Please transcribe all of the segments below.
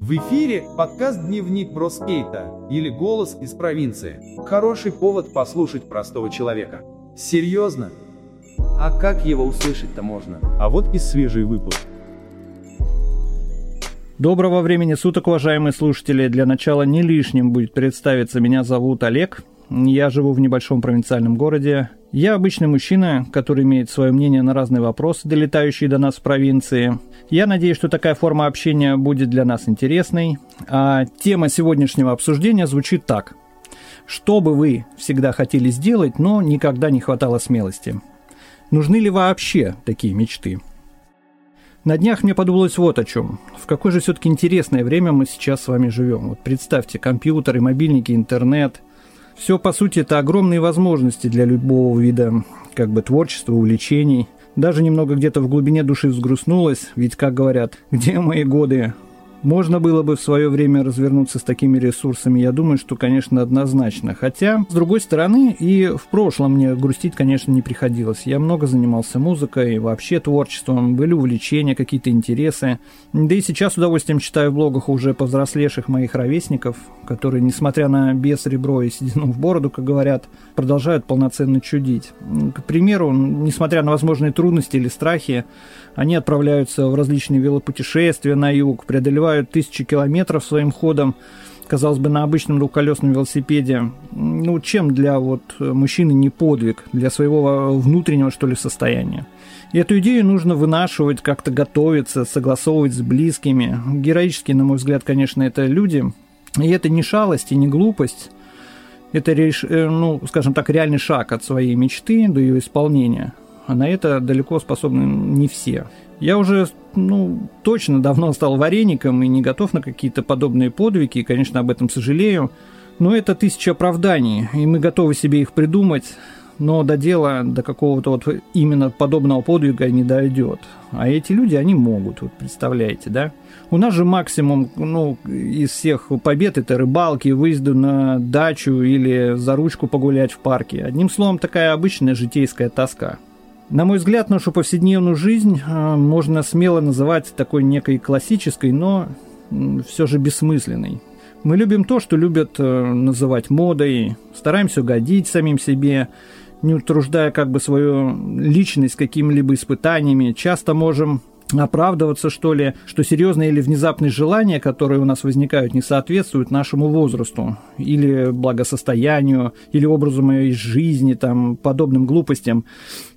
В эфире подкаст «Дневник Броскейта» или «Голос из провинции». Хороший повод послушать простого человека. Серьезно? А как его услышать-то можно? А вот и свежий выпуск. Доброго времени суток, уважаемые слушатели. Для начала не лишним будет представиться. Меня зовут Олег. Я живу в небольшом провинциальном городе. Я обычный мужчина, который имеет свое мнение на разные вопросы, долетающие до нас в провинции. Я надеюсь, что такая форма общения будет для нас интересной. А тема сегодняшнего обсуждения звучит так. Что бы вы всегда хотели сделать, но никогда не хватало смелости? Нужны ли вообще такие мечты? На днях мне подумалось вот о чем. В какое же все-таки интересное время мы сейчас с вами живем. Вот представьте, компьютеры, мобильники, интернет – все, по сути, это огромные возможности для любого вида как бы творчества, увлечений. Даже немного где-то в глубине души взгрустнулось, ведь, как говорят, где мои годы можно было бы в свое время развернуться с такими ресурсами, я думаю, что, конечно, однозначно. Хотя, с другой стороны, и в прошлом мне грустить, конечно, не приходилось. Я много занимался музыкой, вообще творчеством, были увлечения, какие-то интересы. Да и сейчас с удовольствием читаю в блогах уже повзрослевших моих ровесников, которые, несмотря на без ребро и седину в бороду, как говорят, продолжают полноценно чудить. К примеру, несмотря на возможные трудности или страхи, они отправляются в различные велопутешествия на юг, преодолевают тысячи километров своим ходом, казалось бы, на обычном двухколесном велосипеде. Ну, чем для вот мужчины не подвиг, для своего внутреннего, что ли, состояния. И эту идею нужно вынашивать, как-то готовиться, согласовывать с близкими. Героические, на мой взгляд, конечно, это люди. И это не шалость и не глупость. Это, э, ну, скажем так, реальный шаг от своей мечты до ее исполнения а на это далеко способны не все. Я уже, ну, точно давно стал вареником и не готов на какие-то подобные подвиги, и, конечно, об этом сожалею. Но это тысяча оправданий, и мы готовы себе их придумать, но до дела, до какого-то вот именно подобного подвига не дойдет. А эти люди, они могут, вот представляете, да? У нас же максимум, ну, из всех побед это рыбалки, выезды на дачу или за ручку погулять в парке. Одним словом, такая обычная житейская тоска. На мой взгляд, нашу повседневную жизнь э, можно смело называть такой некой классической, но все же бессмысленной. Мы любим то, что любят э, называть модой, стараемся угодить самим себе, не утруждая как бы свою личность какими-либо испытаниями. Часто можем оправдываться, что ли, что серьезные или внезапные желания, которые у нас возникают, не соответствуют нашему возрасту или благосостоянию, или образу моей жизни, там, подобным глупостям.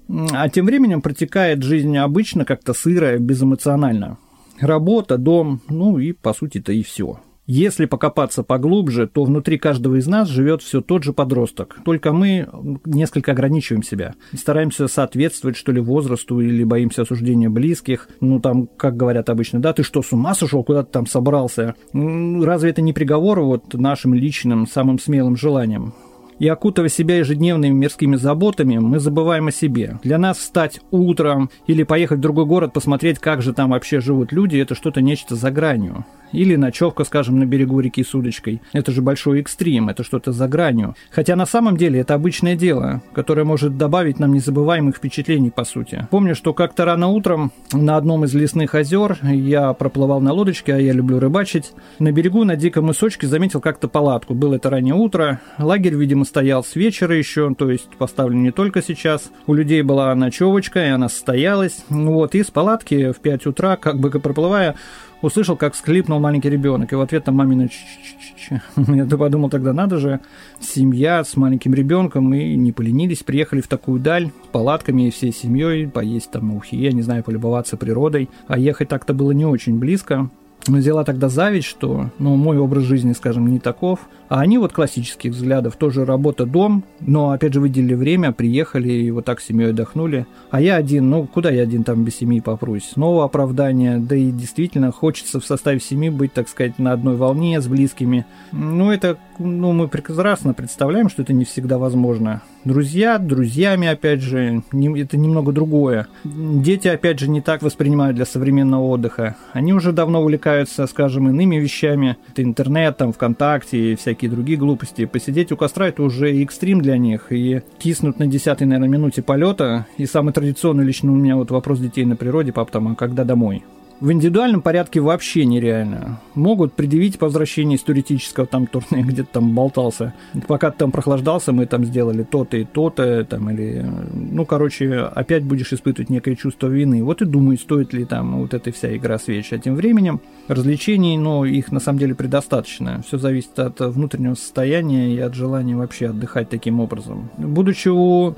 А тем временем протекает жизнь обычно как-то сырая, безэмоционально. Работа, дом, ну и по сути-то и все. Если покопаться поглубже, то внутри каждого из нас живет все тот же подросток. Только мы несколько ограничиваем себя. Стараемся соответствовать, что ли, возрасту или боимся осуждения близких. Ну, там, как говорят обычно, да, ты что, с ума сошел, куда ты там собрался? Разве это не приговор вот нашим личным, самым смелым желаниям? И окутывая себя ежедневными мирскими заботами, мы забываем о себе. Для нас встать утром или поехать в другой город, посмотреть, как же там вообще живут люди, это что-то нечто за гранью. Или ночевка, скажем, на берегу реки с удочкой. Это же большой экстрим, это что-то за гранью. Хотя на самом деле это обычное дело, которое может добавить нам незабываемых впечатлений, по сути. Помню, что как-то рано утром на одном из лесных озер я проплывал на лодочке, а я люблю рыбачить. На берегу на диком мысочке заметил как-то палатку. Было это раннее утро. Лагерь, видимо, стоял с вечера еще, то есть поставлен не только сейчас. У людей была ночевочка, и она состоялась. Вот, и с палатки в 5 утра, как бы проплывая, услышал, как всхлипнул маленький ребенок, и в ответ там мамина Я подумал тогда, надо же, семья с маленьким ребенком, и не поленились, приехали в такую даль с палатками и всей семьей, поесть там ухи, я не знаю, полюбоваться природой, а ехать так-то было не очень близко, взяла тогда зависть, что ну, мой образ жизни, скажем, не таков. А они вот классических взглядов, тоже работа, дом, но опять же выделили время, приехали и вот так семьей отдохнули. А я один, ну куда я один там без семьи попрусь? Снова оправдание, да и действительно хочется в составе семьи быть, так сказать, на одной волне с близкими. Ну это, ну мы прекрасно представляем, что это не всегда возможно. Друзья, друзьями, опять же, не, это немного другое. Дети, опять же, не так воспринимают для современного отдыха. Они уже давно увлекаются, скажем, иными вещами. Это интернет, там, ВКонтакте и всякие другие глупости. Посидеть у костра это уже экстрим для них. И киснут на десятой, наверное, минуте полета. И самый традиционный лично у меня вот вопрос детей на природе, пап, там, а когда домой? В индивидуальном порядке вообще нереально. Могут предъявить по возвращении из туристического там турне, где-то там болтался. Пока ты там прохлаждался, мы там сделали то-то и то-то, там, или, ну, короче, опять будешь испытывать некое чувство вины. Вот и думай, стоит ли там вот эта вся игра свеч. А тем временем развлечений, но их на самом деле предостаточно. Все зависит от внутреннего состояния и от желания вообще отдыхать таким образом. Будучи у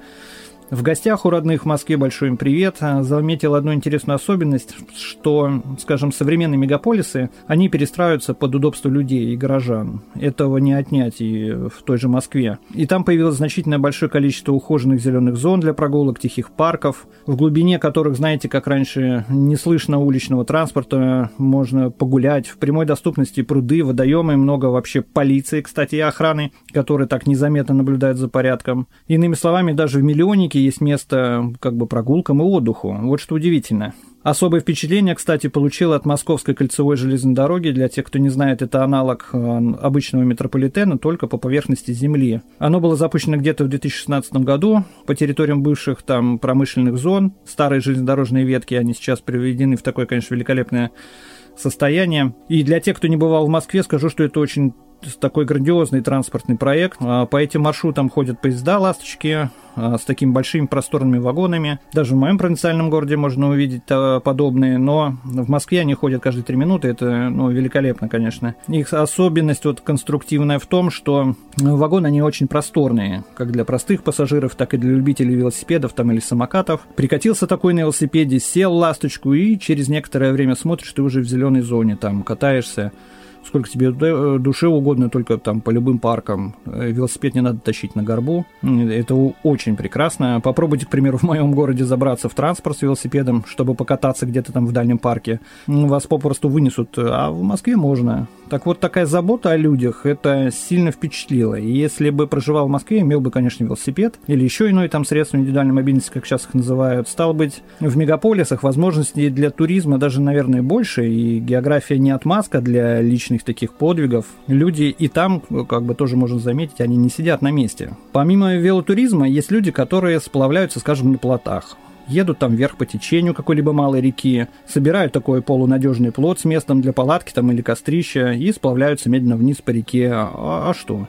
в гостях у родных в Москве большой им привет. Заметил одну интересную особенность, что, скажем, современные мегаполисы, они перестраиваются под удобство людей и горожан. Этого не отнять и в той же Москве. И там появилось значительно большое количество ухоженных зеленых зон для прогулок, тихих парков, в глубине которых, знаете, как раньше, не слышно уличного транспорта, можно погулять. В прямой доступности пруды, водоемы, много вообще полиции, кстати, и охраны, которые так незаметно наблюдают за порядком. Иными словами, даже в миллионнике есть место как бы прогулкам и отдыху. Вот что удивительно. Особое впечатление, кстати, получил от Московской кольцевой железной дороги. Для тех, кто не знает, это аналог э, обычного метрополитена, только по поверхности земли. Оно было запущено где-то в 2016 году по территориям бывших там промышленных зон. Старые железнодорожные ветки, они сейчас приведены в такое, конечно, великолепное состояние. И для тех, кто не бывал в Москве, скажу, что это очень такой грандиозный транспортный проект. А, по этим маршрутам ходят поезда «Ласточки», а, с такими большими просторными вагонами. Даже в моем провинциальном городе можно увидеть подобные, но в Москве они ходят каждые три минуты, это ну, великолепно, конечно. Их особенность вот конструктивная в том, что вагоны, они очень просторные, как для простых пассажиров, так и для любителей велосипедов там или самокатов. Прикатился такой на велосипеде, сел ласточку и через некоторое время смотришь, ты уже в зеленой зоне, там катаешься сколько тебе э, душе угодно, только там по любым паркам. Э, велосипед не надо тащить на горбу. Это очень прекрасно. Попробуйте, к примеру, в моем городе забраться в транспорт с велосипедом, чтобы покататься где-то там в дальнем парке. Вас попросту вынесут, а в Москве можно. Так вот, такая забота о людях, это сильно впечатлило. И если бы проживал в Москве, имел бы, конечно, велосипед или еще иное там средство индивидуальной мобильности, как сейчас их называют, стал быть в мегаполисах возможностей для туризма даже, наверное, больше, и география не отмазка для личных таких подвигов. Люди и там, как бы тоже можно заметить, они не сидят на месте. Помимо велотуризма, есть люди, которые сплавляются, скажем, на плотах едут там вверх по течению какой-либо малой реки, собирают такой полунадежный плод с местом для палатки там или кострища и сплавляются медленно вниз по реке. А, а что?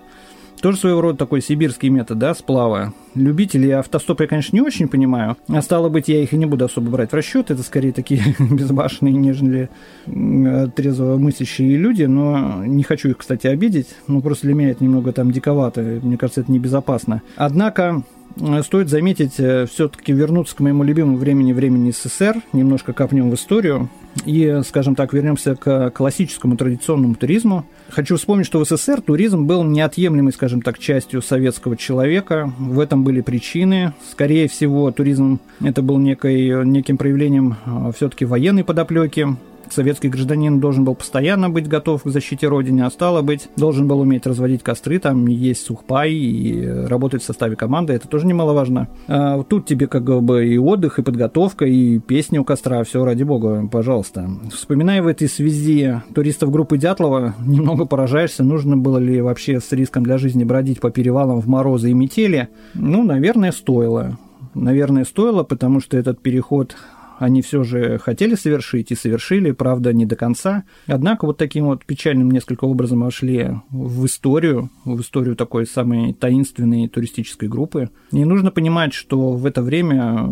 Тоже своего рода такой сибирский метод, да, сплава. Любители автостопа я, конечно, не очень понимаю. А стало быть, я их и не буду особо брать в расчет. Это скорее такие безбашенные, нежели трезво мыслящие люди. Но не хочу их, кстати, обидеть. Ну, просто для меня это немного там диковато. Мне кажется, это небезопасно. Однако, Э, стоит заметить, э, все-таки вернуться к моему любимому времени, времени СССР, немножко копнем в историю и, скажем так, вернемся к классическому традиционному туризму. Хочу вспомнить, что в СССР туризм был неотъемлемой, скажем так, частью советского человека. В этом были причины. Скорее всего, туризм это был некой, неким проявлением э, все-таки военной подоплеки советский гражданин должен был постоянно быть готов к защите Родины, а стало быть, должен был уметь разводить костры, там есть сухпай и работать в составе команды, это тоже немаловажно. А тут тебе как бы и отдых, и подготовка, и песни у костра, все ради бога, пожалуйста. Вспоминая в этой связи туристов группы Дятлова, немного поражаешься, нужно было ли вообще с риском для жизни бродить по перевалам в морозы и метели. Ну, наверное, стоило. Наверное, стоило, потому что этот переход они все же хотели совершить и совершили, правда, не до конца. Однако вот таким вот печальным несколько образом вошли в историю, в историю такой самой таинственной туристической группы. И нужно понимать, что в это время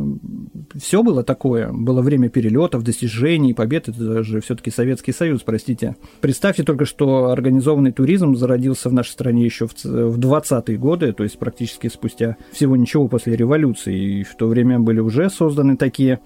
все было такое. Было время перелетов, достижений, побед. Это же все-таки Советский Союз, простите. Представьте только, что организованный туризм зародился в нашей стране еще в 20-е годы, то есть практически спустя всего ничего после революции. И в то время были уже созданы такие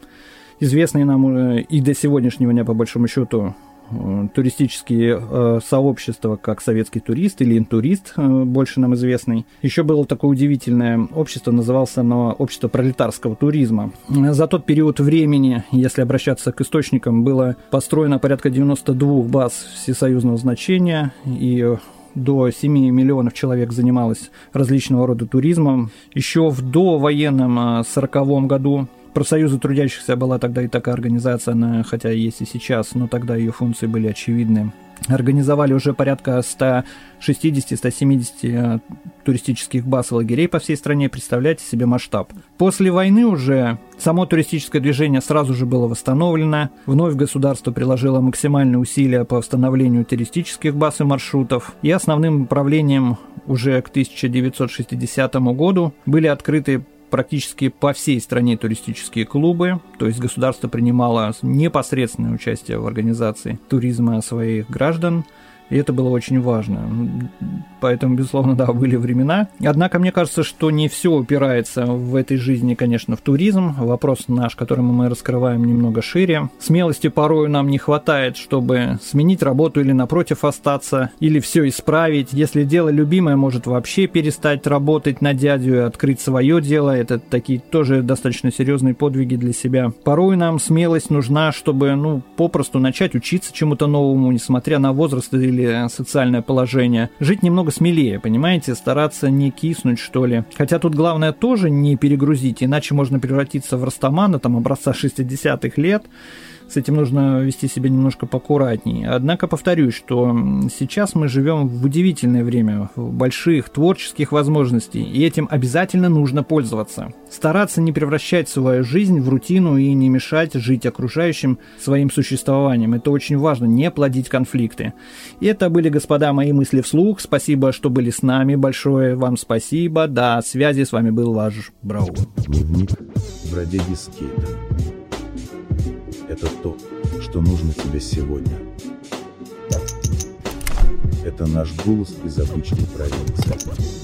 известные нам э, и до сегодняшнего дня, по большому счету, э, туристические э, сообщества, как советский турист или интурист, э, больше нам известный. Еще было такое удивительное общество, называлось оно общество пролетарского туризма. За тот период времени, если обращаться к источникам, было построено порядка 92 баз всесоюзного значения и до 7 миллионов человек занималось различного рода туризмом. Еще в довоенном 40 году профсоюза трудящихся была тогда и такая организация, она хотя есть и сейчас, но тогда ее функции были очевидны. организовали уже порядка 160-170 э, туристических баз и лагерей по всей стране. Представляете себе масштаб. После войны уже само туристическое движение сразу же было восстановлено. Вновь государство приложило максимальные усилия по восстановлению туристических баз и маршрутов. И основным направлением уже к 1960 году были открыты практически по всей стране туристические клубы, то есть государство принимало непосредственное участие в организации туризма своих граждан, и это было очень важно. Поэтому, безусловно, да, были времена. Однако, мне кажется, что не все упирается в этой жизни, конечно, в туризм. Вопрос наш, который мы раскрываем немного шире. Смелости порой нам не хватает, чтобы сменить работу или, напротив, остаться, или все исправить. Если дело любимое, может вообще перестать работать на дядю и открыть свое дело. Это такие тоже достаточно серьезные подвиги для себя. Порой нам смелость нужна, чтобы, ну, попросту начать учиться чему-то новому, несмотря на возраст или или социальное положение. Жить немного смелее, понимаете, стараться не киснуть, что ли. Хотя тут главное тоже не перегрузить, иначе можно превратиться в растамана, там, образца 60-х лет, с этим нужно вести себя немножко поаккуратнее. Однако повторюсь, что сейчас мы живем в удивительное время, больших творческих возможностей, и этим обязательно нужно пользоваться. Стараться не превращать свою жизнь в рутину и не мешать жить окружающим своим существованием. Это очень важно, не плодить конфликты. И это были, господа, мои мысли вслух. Спасибо, что были с нами. Большое вам спасибо. До связи. С вами был ваш Брау. Дневник бродяги скейта это то, что нужно тебе сегодня. Это наш голос из обычной провинции.